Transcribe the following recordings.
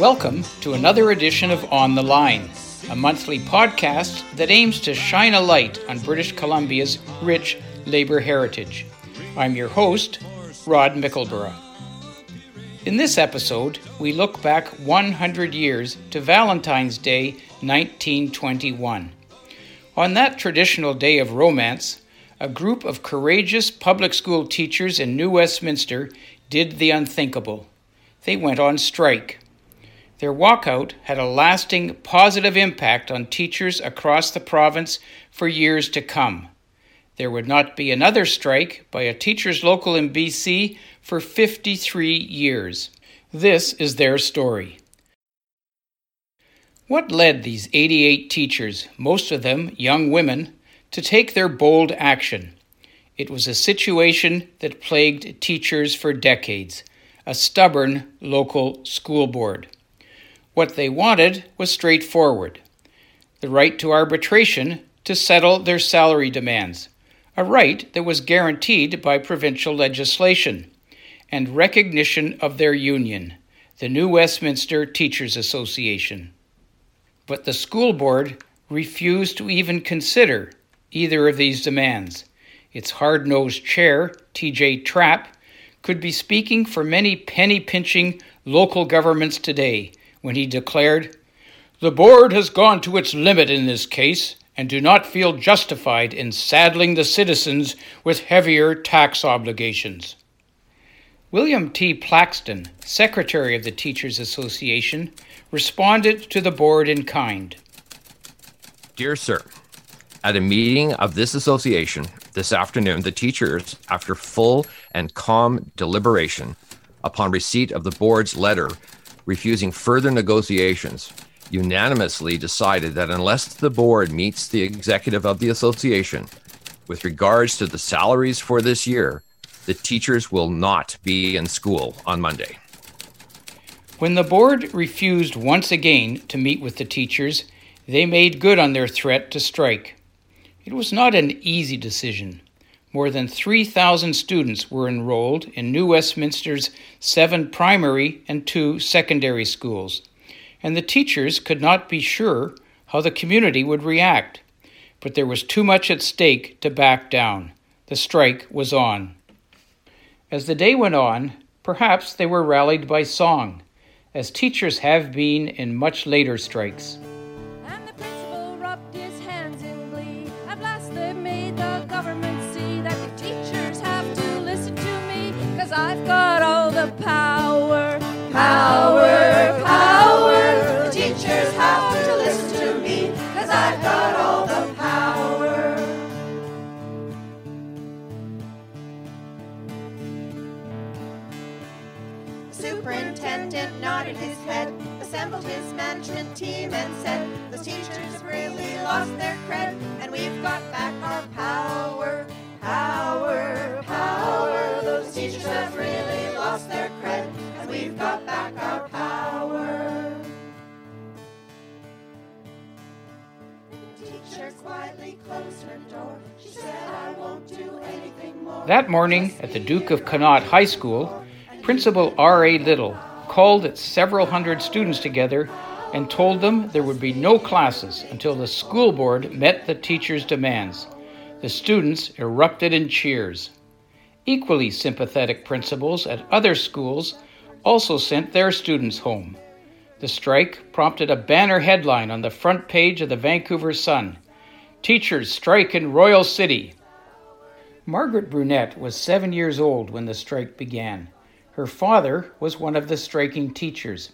Welcome to another edition of On the Line, a monthly podcast that aims to shine a light on British Columbia's rich labor heritage. I'm your host, Rod Mickleburgh. In this episode, we look back 100 years to Valentine's Day 1921. On that traditional day of romance, a group of courageous public school teachers in New Westminster did the unthinkable. They went on strike. Their walkout had a lasting positive impact on teachers across the province for years to come. There would not be another strike by a teachers local in BC for 53 years. This is their story. What led these 88 teachers, most of them young women, to take their bold action? It was a situation that plagued teachers for decades a stubborn local school board. What they wanted was straightforward the right to arbitration to settle their salary demands, a right that was guaranteed by provincial legislation, and recognition of their union, the New Westminster Teachers Association. But the school board refused to even consider either of these demands. Its hard nosed chair, T.J. Trapp, could be speaking for many penny pinching local governments today when he declared, The board has gone to its limit in this case and do not feel justified in saddling the citizens with heavier tax obligations. William T. Plaxton, Secretary of the Teachers Association, responded to the board in kind. Dear Sir, at a meeting of this association this afternoon, the teachers, after full and calm deliberation, upon receipt of the board's letter refusing further negotiations, unanimously decided that unless the board meets the executive of the association with regards to the salaries for this year, the teachers will not be in school on Monday. When the board refused once again to meet with the teachers, they made good on their threat to strike. It was not an easy decision. More than 3,000 students were enrolled in New Westminster's seven primary and two secondary schools, and the teachers could not be sure how the community would react. But there was too much at stake to back down. The strike was on. As the day went on, perhaps they were rallied by song, as teachers have been in much later strikes. And the principal rubbed his hands management team, and said, Those teachers have really lost their cred, and we've got back our power. Power, power. Those teachers have really lost their cred, and we've got back our power. The teacher quietly closed her door. She said, I won't do anything more. That morning at the Duke of Connaught High School, Principal R.A. Little called its several hundred students together and told them there would be no classes until the school board met the teachers' demands. The students erupted in cheers. Equally sympathetic principals at other schools also sent their students home. The strike prompted a banner headline on the front page of the Vancouver Sun Teachers Strike in Royal City. Margaret Brunette was seven years old when the strike began. Her father was one of the striking teachers.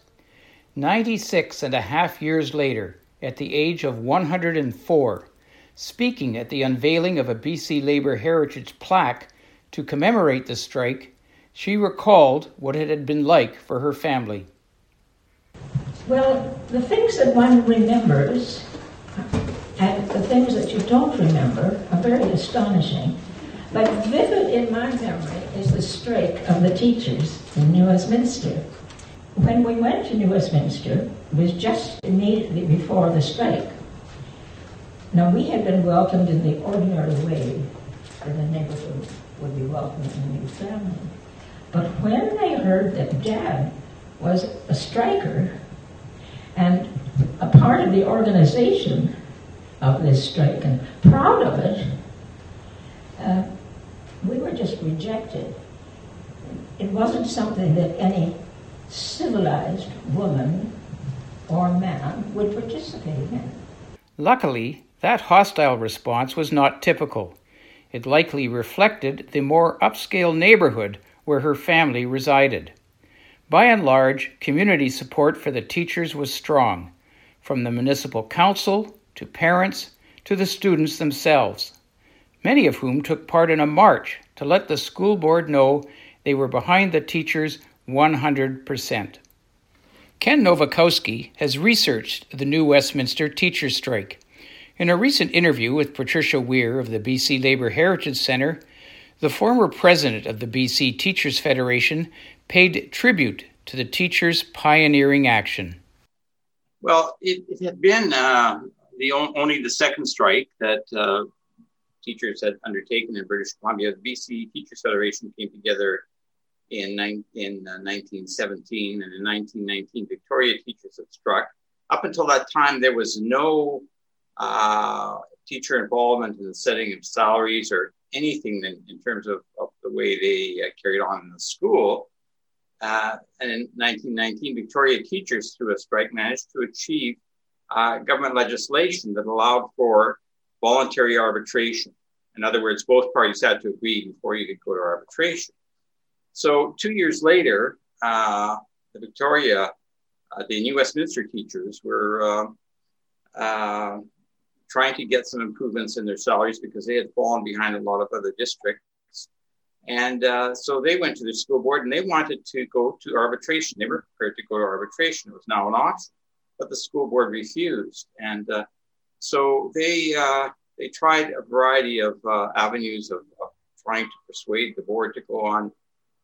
96 and a half years later, at the age of 104, speaking at the unveiling of a BC Labour Heritage plaque to commemorate the strike, she recalled what it had been like for her family. Well, the things that one remembers and the things that you don't remember are very astonishing. But vivid in my memory is the strike of the teachers in New Westminster. When we went to New Westminster, it was just immediately before the strike. Now, we had been welcomed in the ordinary way, and the neighborhood would be welcoming a new family. But when they heard that Dad was a striker and a part of the organization of this strike and proud of it, uh, we were just rejected. It wasn't something that any civilized woman or man would participate in. Luckily, that hostile response was not typical. It likely reflected the more upscale neighborhood where her family resided. By and large, community support for the teachers was strong, from the municipal council to parents to the students themselves, many of whom took part in a march to let the school board know they were behind the teachers 100%. Ken Novakowski has researched the new Westminster teacher strike. In a recent interview with Patricia Weir of the BC Labour Heritage Centre, the former president of the BC Teachers Federation paid tribute to the teachers' pioneering action. Well, it, it had been uh, the only the second strike that uh, teachers had undertaken in British Columbia. The BC Teachers Federation came together in, in uh, 1917, and in 1919, Victoria teachers had struck. Up until that time, there was no uh, teacher involvement in the setting of salaries or anything in, in terms of, of, the way they uh, carried on in the school. Uh, and in 1919, Victoria teachers, through a strike, managed to achieve uh, government legislation that allowed for voluntary arbitration. In other words, both parties had to agree before you could go to arbitration. So, two years later, uh, the Victoria, uh, the New Westminster teachers were uh, trying to get some improvements in their salaries because they had fallen behind a lot of other districts. And uh, so they went to the school board and they wanted to go to arbitration. They were prepared to go to arbitration. It was now an option, but the school board refused. And uh, so they uh, they tried a variety of avenues of, of, trying to persuade the board to go on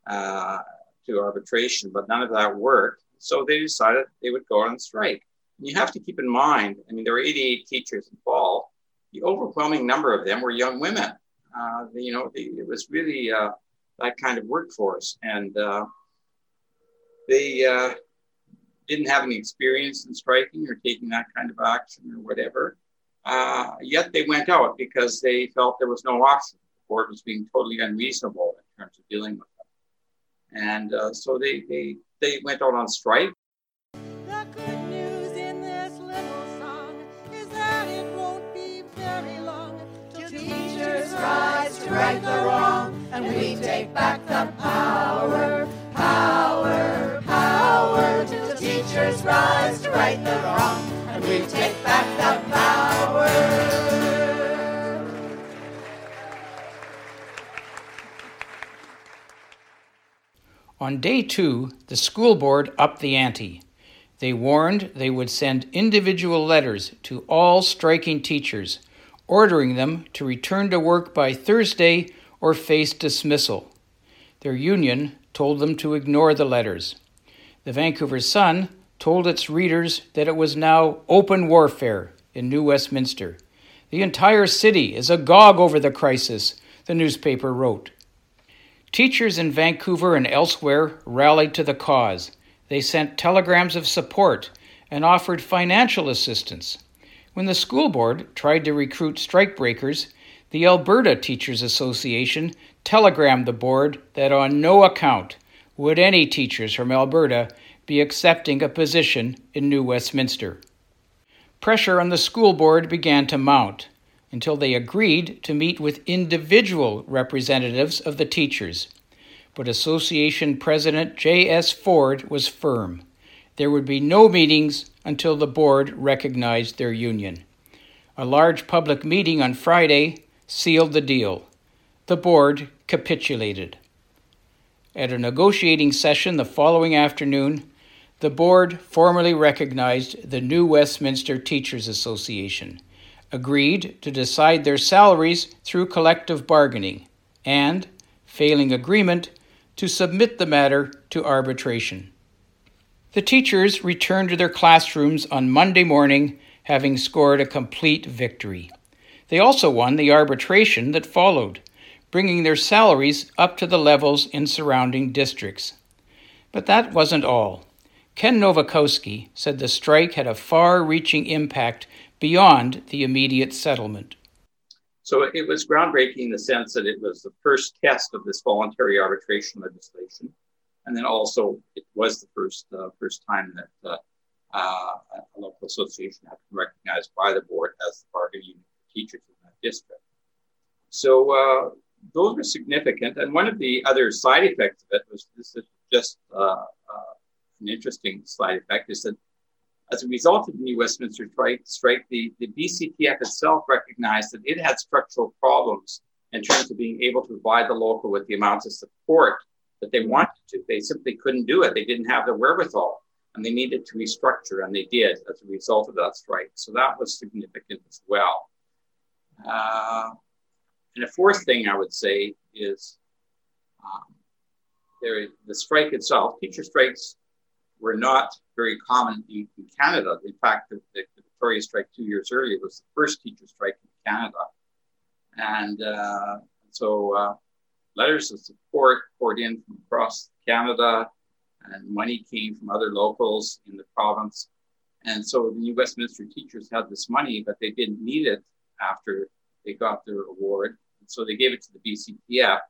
uh, to arbitration, but none of that worked. So they decided they would go on strike you have to keep in mind, I mean, there were 88 teachers involved. The overwhelming number of them were young women. Uh, you know, the, it was really uh, that kind of workforce. And uh, they uh, didn't have any experience in striking or taking that kind of action or whatever. Uh, yet they went out because they felt there was no option. The board was being totally unreasonable in terms of dealing with. And uh, so they, they, they went out on strike. right the wrong, and we take back the power, power, power. The teachers rise to right the wrong, and we take back the power. On day two, the school board upped the ante. They warned they would send individual letters to all striking teachers ordering them to return to work by Thursday or face dismissal. Their union told them to ignore the letters. The Vancouver Sun told its readers that it was now open warfare in New Westminster. The entire city is agog over the crisis, the newspaper wrote. Teachers in Vancouver and elsewhere rallied to the cause. They sent telegrams of support and offered financial assistance. When the school board tried to recruit strikebreakers, the Alberta Teachers Association telegrammed the board that on no account would any teachers from Alberta be accepting a position in New Westminster. Pressure on the school board began to mount until they agreed to meet with individual representatives of the teachers. But Association President J.S. Ford was firm. There would be no meetings until the board recognized their union. A large public meeting on Friday sealed the deal. The board capitulated. At a negotiating session the following afternoon, the board formally recognized the new Westminster Teachers Association, agreed to decide their salaries through collective bargaining, and failing agreement, to submit the matter to arbitration. The teachers returned to their classrooms on Monday morning, having scored a complete victory. They also won the arbitration that followed, bringing their salaries up to the levels in surrounding districts. But that wasn't all. Ken Novakowski said the strike had a far reaching impact beyond the immediate settlement. So it was groundbreaking in the sense that it was the first test of this voluntary arbitration legislation, and then also it was the first uh, first time that uh, uh, a local association had been recognized by the board as the bargaining unit for teachers in that district. So uh, those were significant, and one of the other side effects of it was this is just uh, uh, an interesting side effect is that as a result of the new Westminster strike, the, the BCTF itself recognized that it had structural problems in terms of being able to provide the local with the amounts of support that they wanted to. They simply couldn't do it. They didn't have the wherewithal and they needed to restructure, and they did as a result of that strike. So that was significant as well. Uh, and a fourth thing I would say is um, there, the strike itself, teacher strikes were not very common in, in Canada. In fact, the, the, Victoria strike two years earlier was the first teacher strike in Canada. And uh, so uh, letters of support poured in from across Canada, and money came from other locals in the province. And so the New Westminster teachers had this money, but they didn't need it after they got their award. And so they gave it to the BCTF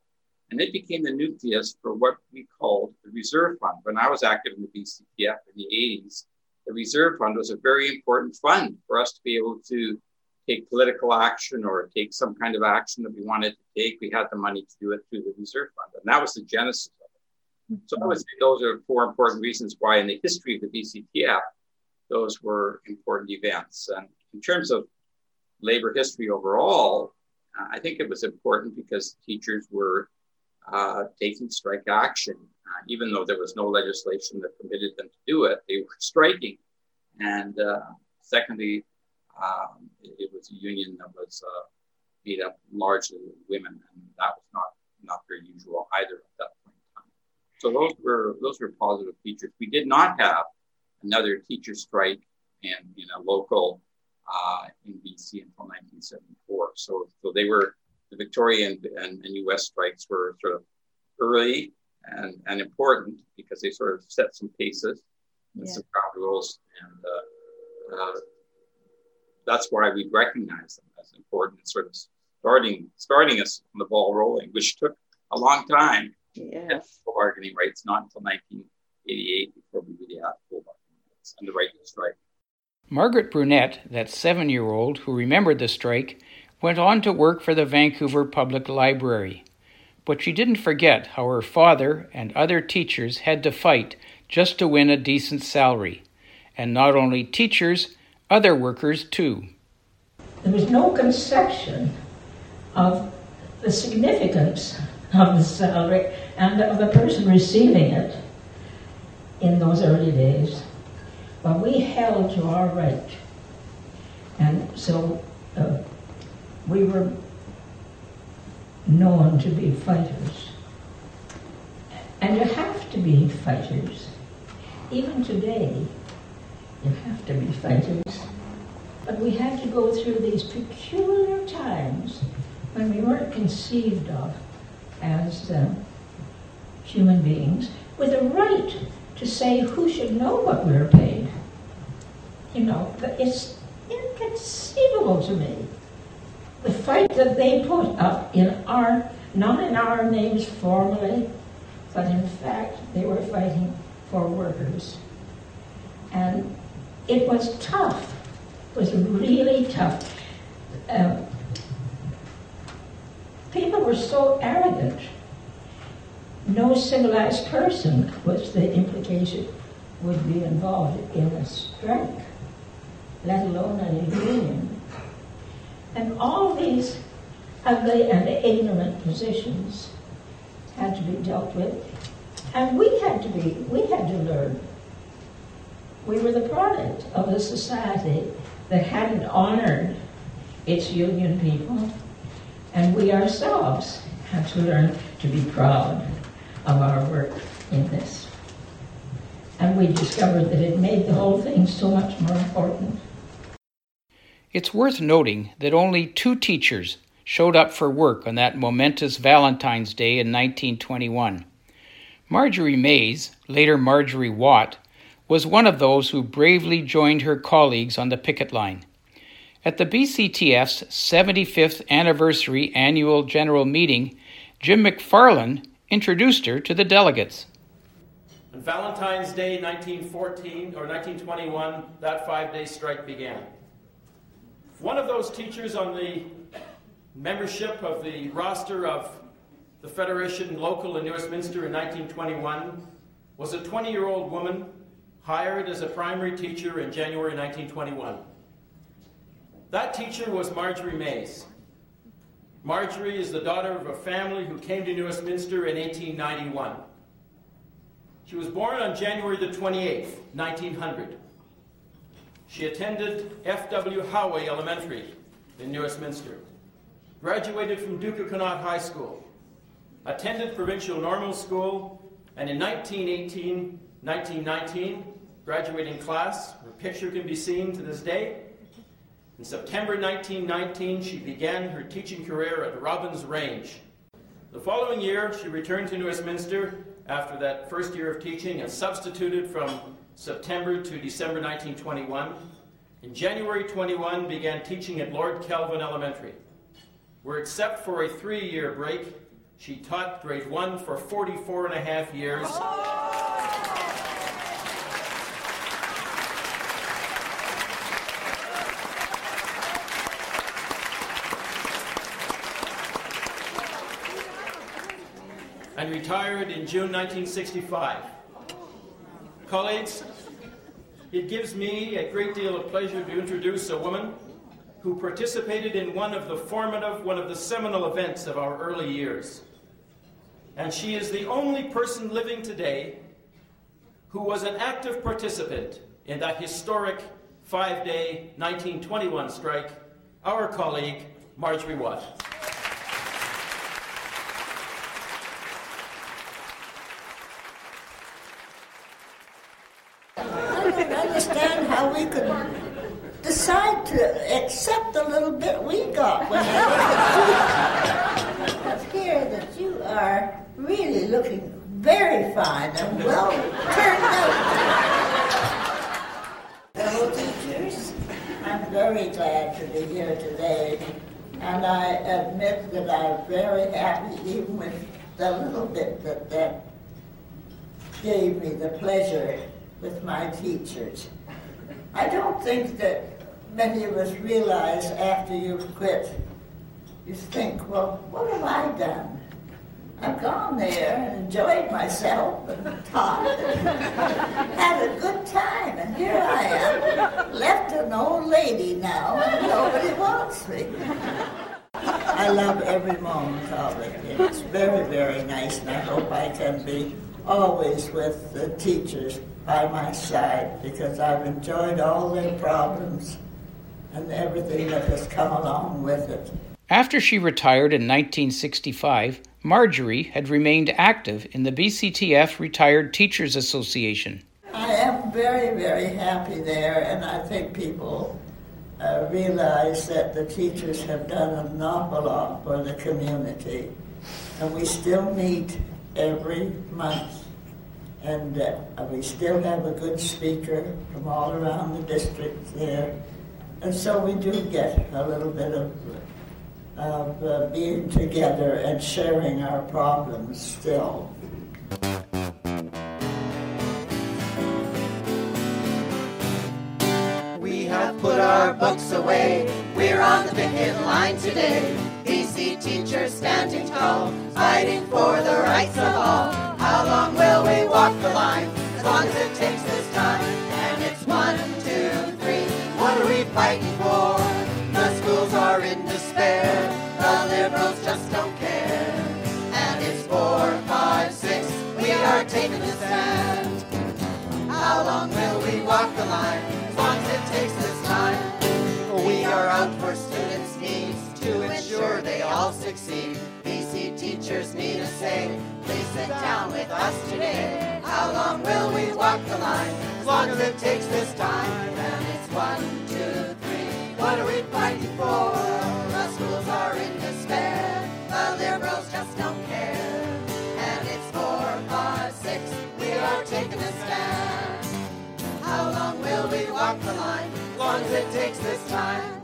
and it became the nucleus for what we called the Reserve Fund. When I was active in the BCTF in the 80s, the Reserve Fund was a very important fund for us to be able to take political action or take some kind of action that we wanted to take. We had the money to do it through the Reserve Fund. And that was the genesis of it. So I would say those are four important reasons why, in the history of the BCTF, those were important events. And in terms of labor history overall, uh, I think it was important because teachers were uh, taking strike action. Uh, even though there was no legislation that permitted them to do it, they were striking. And uh, secondly, um, it, it, was a union that was uh, made up largely of women, and that was not not very usual either at that point in time. So those were those were positive features. We did not have another teacher strike in in a local uh, in BC until 1974. So so they were the Victorian and, and US strikes were sort of early and, and important because they sort of set some paces and yeah. some ground rules. And uh, uh, that's why we recognize them as important, and sort of starting starting us on the ball rolling, which took a long time. Yes. For bargaining rights, not until 1988 before we really had full bargaining rights and the right to strike. Margaret Brunette, that seven year old who remembered the strike, went on to work for the Vancouver Public Library. But she didn't forget how her father and other teachers had to fight just to win a decent salary. And not only teachers, other workers too. There was no conception of the significance of the salary and of the person receiving it in those early days. But we held to our right. And so uh, we were known to be fighters. And you have to be fighters. Even today, you have to be fighters. But we had to go through these peculiar times when we weren't conceived of as uh, human beings with a right to say who should know what we're paid. You know, it's inconceivable to me the fight that they put up in our, not in our names formally, but in fact they were fighting for workers. And it was tough. It was really tough. Um, people were so arrogant. No civilized person was the implication would be involved in a strike, let alone a union. And all these ugly and ignorant positions had to be dealt with. And we had to be, we had to learn. We were the product of a society that hadn't honored its union people. And we ourselves had to learn to be proud of our work in this. And we discovered that it made the whole thing so much more important. It's worth noting that only two teachers showed up for work on that momentous Valentine's Day in 1921. Marjorie Mays, later Marjorie Watt, was one of those who bravely joined her colleagues on the picket line. At the BCTF's 75th anniversary annual general meeting, Jim McFarland introduced her to the delegates. On Valentine's Day 1914 or 1921, that five day strike began. One of those teachers on the membership of the roster of the Federation local in New Westminster in 1921 was a 20 year old woman hired as a primary teacher in January 1921. That teacher was Marjorie Mays. Marjorie is the daughter of a family who came to New Westminster in 1891. She was born on January the 28th, 1900. She attended F.W. Howay Elementary in New Westminster, graduated from Duke Connaught High School, attended Provincial Normal School, and in 1918 1919, graduating class, her picture can be seen to this day. In September 1919, she began her teaching career at Robbins Range. The following year, she returned to New Westminster after that first year of teaching and substituted from September to December 1921. In January 21, began teaching at Lord Kelvin Elementary, where except for a three-year break, she taught grade 1 for 44 and a half years. and retired in June 1965. Colleagues, it gives me a great deal of pleasure to introduce a woman who participated in one of the formative, one of the seminal events of our early years. And she is the only person living today who was an active participant in that historic five day 1921 strike, our colleague, Marjorie Watt. I don't understand how we could decide to accept the little bit we got when I hear that you are really looking very fine and well turned out. Fellow teachers, I'm very glad to be here today, and I admit that I'm very happy even with the little bit that that gave me the pleasure with my teachers. I don't think that many of us realize after you've quit, you think, well, what have I done? I've gone there and enjoyed myself and taught and had a good time, and here I am, left an old lady now, and nobody wants me. I love every moment of it. It's very, very nice, and I hope I can be always with the teachers by my side because I've enjoyed all their problems and everything that has come along with it. After she retired in 1965, Marjorie had remained active in the BCTF Retired Teachers Association. I am very, very happy there, and I think people uh, realize that the teachers have done an awful lot for the community. And we still meet every month, and uh, we still have a good speaker from all around the district there. And so we do get a little bit of, of uh, being together and sharing our problems still. We have put our books away. We're on the picket line today. BC teachers standing tall, fighting for the rights of all. How long will we walk the line? As long as it takes sit down with us today. How long will we walk the line? As long as it takes this time. And it's one, two, three. What are we fighting for? The schools are in despair. The liberals just don't care. And it's four, five, six. We are taking a stand. How long will we walk the line? As long as it takes this time.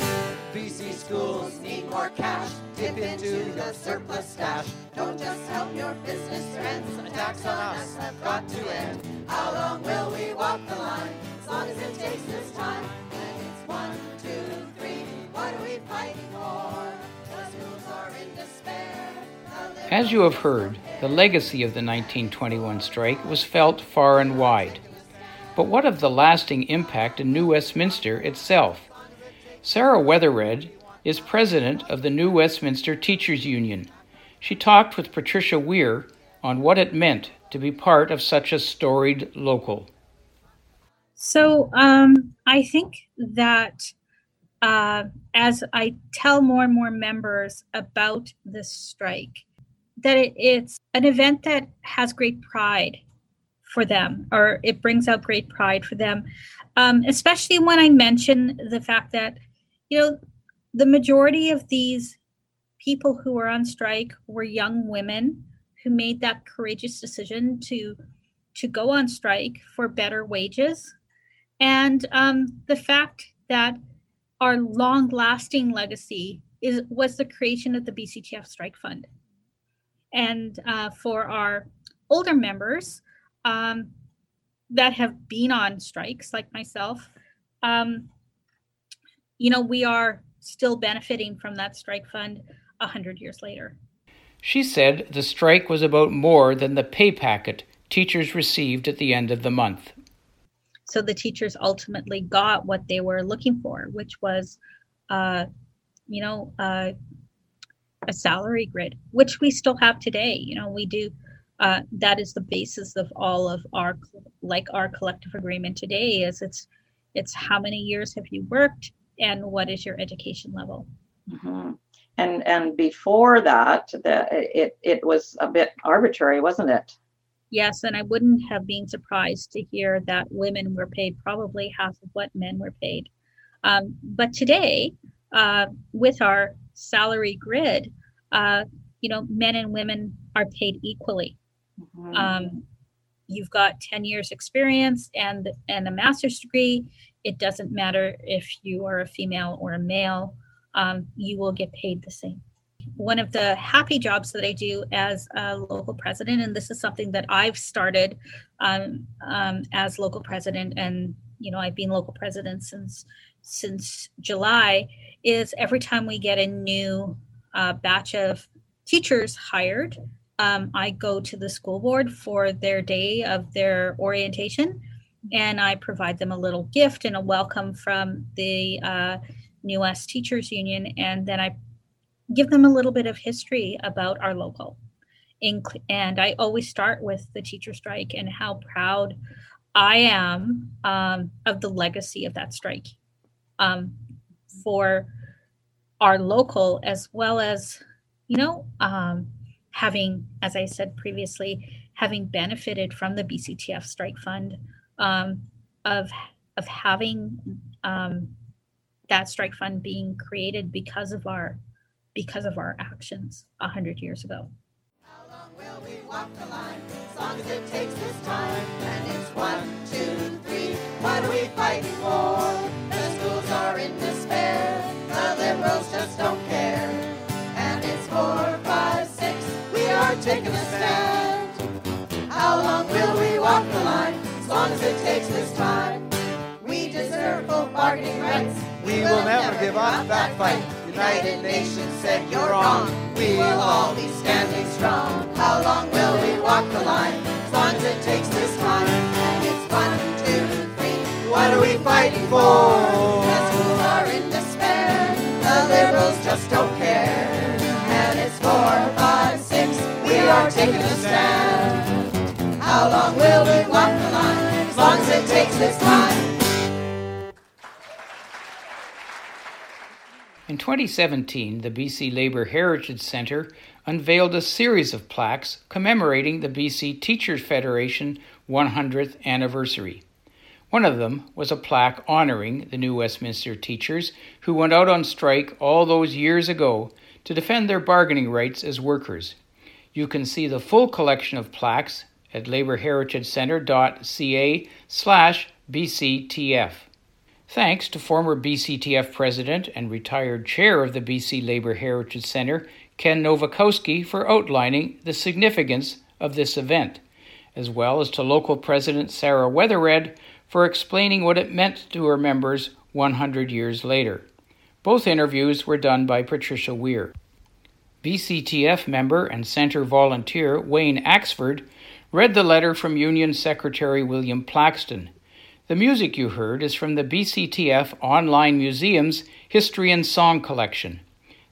BC schools need more cash. Dip into the surplus stash. Don't just help your business friends. Attacks on us have got to end. How long will we walk the line? As long as it takes this time. And it's one, two, three. What are we fighting for? As you have heard, the legacy of the 1921 strike was felt far and wide. But what of the lasting impact in New Westminster itself? Sarah Weatherred is president of the New Westminster Teachers Union. She talked with Patricia Weir on what it meant to be part of such a storied local. So um, I think that uh, as I tell more and more members about this strike, that it, it's an event that has great pride for them, or it brings out great pride for them, um, especially when I mention the fact that, you know, the majority of these people who were on strike were young women who made that courageous decision to to go on strike for better wages. And um, the fact that our long-lasting legacy is was the creation of the BCTF Strike Fund, and uh, for our older members um, that have been on strikes, like myself, um, you know, we are still benefiting from that strike fund a hundred years later. She said the strike was about more than the pay packet teachers received at the end of the month. so the teachers ultimately got what they were looking for which was uh, you know uh, a salary grid which we still have today you know we do uh, that is the basis of all of our like our collective agreement today is it's it's how many years have you worked and what is your education level Mhm. And and before that, the it it was a bit arbitrary, wasn't it? yes and i wouldn't have been surprised to hear that women were paid probably half of what men were paid um, but today uh, with our salary grid uh, you know men and women are paid equally Mhm. um, you've got 10 years experience and and a master's degree it doesn't matter if you are a female or a male um, you will get paid the same. One of the happy jobs that i do as a local president and this is something that i've started um, um, as local president and you know i've been local president since since july is every time we get a new uh, batch of teachers hired um, I go to the school board for their day of their orientation and I provide them a little gift and a welcome from the uh, New West Teachers Union. And then I give them a little bit of history about our local. And I always start with the teacher strike and how proud I am um, of the legacy of that strike um, for our local as well as, you know, um, having, as I said previously, having benefited from the BCTF strike fund, um, of of having um, that strike fund being created because of our because of our actions a hundred years ago. How long will we walk the line? As long as it takes this time. And it's one, two, three. What are we fighting for? The schools are in despair. The liberals just don't care. And it's four, five, six. We are taking a stand. How long will we walk the line? As long as it takes this time. We deserve full bargaining rights. We will never give up that fight. United Nations said you're wrong. We will all be standing strong. How long will we walk the line? As long as it takes this time. And it's one, two, three. What are we fighting for? The schools are in despair. The liberals just don't care. And it's four, five, six. We are taking a stand. How long will we walk In 2017, the BC Labour Heritage Centre unveiled a series of plaques commemorating the BC Teachers Federation 100th anniversary. One of them was a plaque honoring the New Westminster teachers who went out on strike all those years ago to defend their bargaining rights as workers. You can see the full collection of plaques at BCTF. Thanks to former BCTF President and retired Chair of the BC Labour Heritage Centre, Ken Novakowski, for outlining the significance of this event, as well as to local President Sarah Weathered for explaining what it meant to her members 100 years later. Both interviews were done by Patricia Weir. BCTF member and Centre volunteer Wayne Axford read the letter from Union Secretary William Plaxton. The music you heard is from the BCTF Online Museum's History and Song Collection.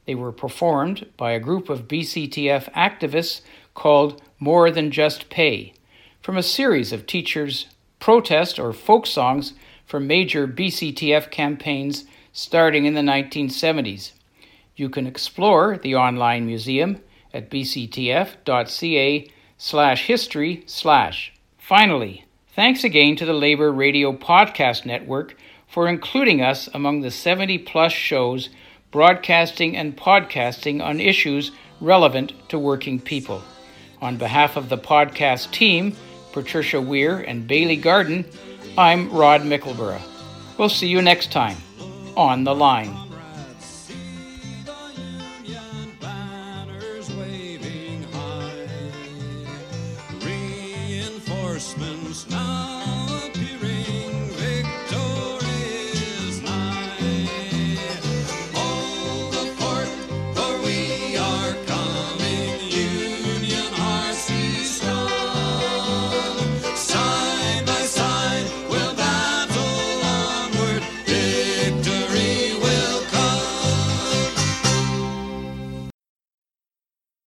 They were performed by a group of BCTF activists called More Than Just Pay from a series of teachers' protest or folk songs from major BCTF campaigns starting in the 1970s. You can explore the online museum at bctf.ca slash history slash. Finally, thanks again to the Labour Radio Podcast Network for including us among the 70 plus shows broadcasting and podcasting on issues relevant to working people. On behalf of the podcast team, Patricia Weir and Bailey Garden, I'm Rod Mickleburgh. We'll see you next time on The Line.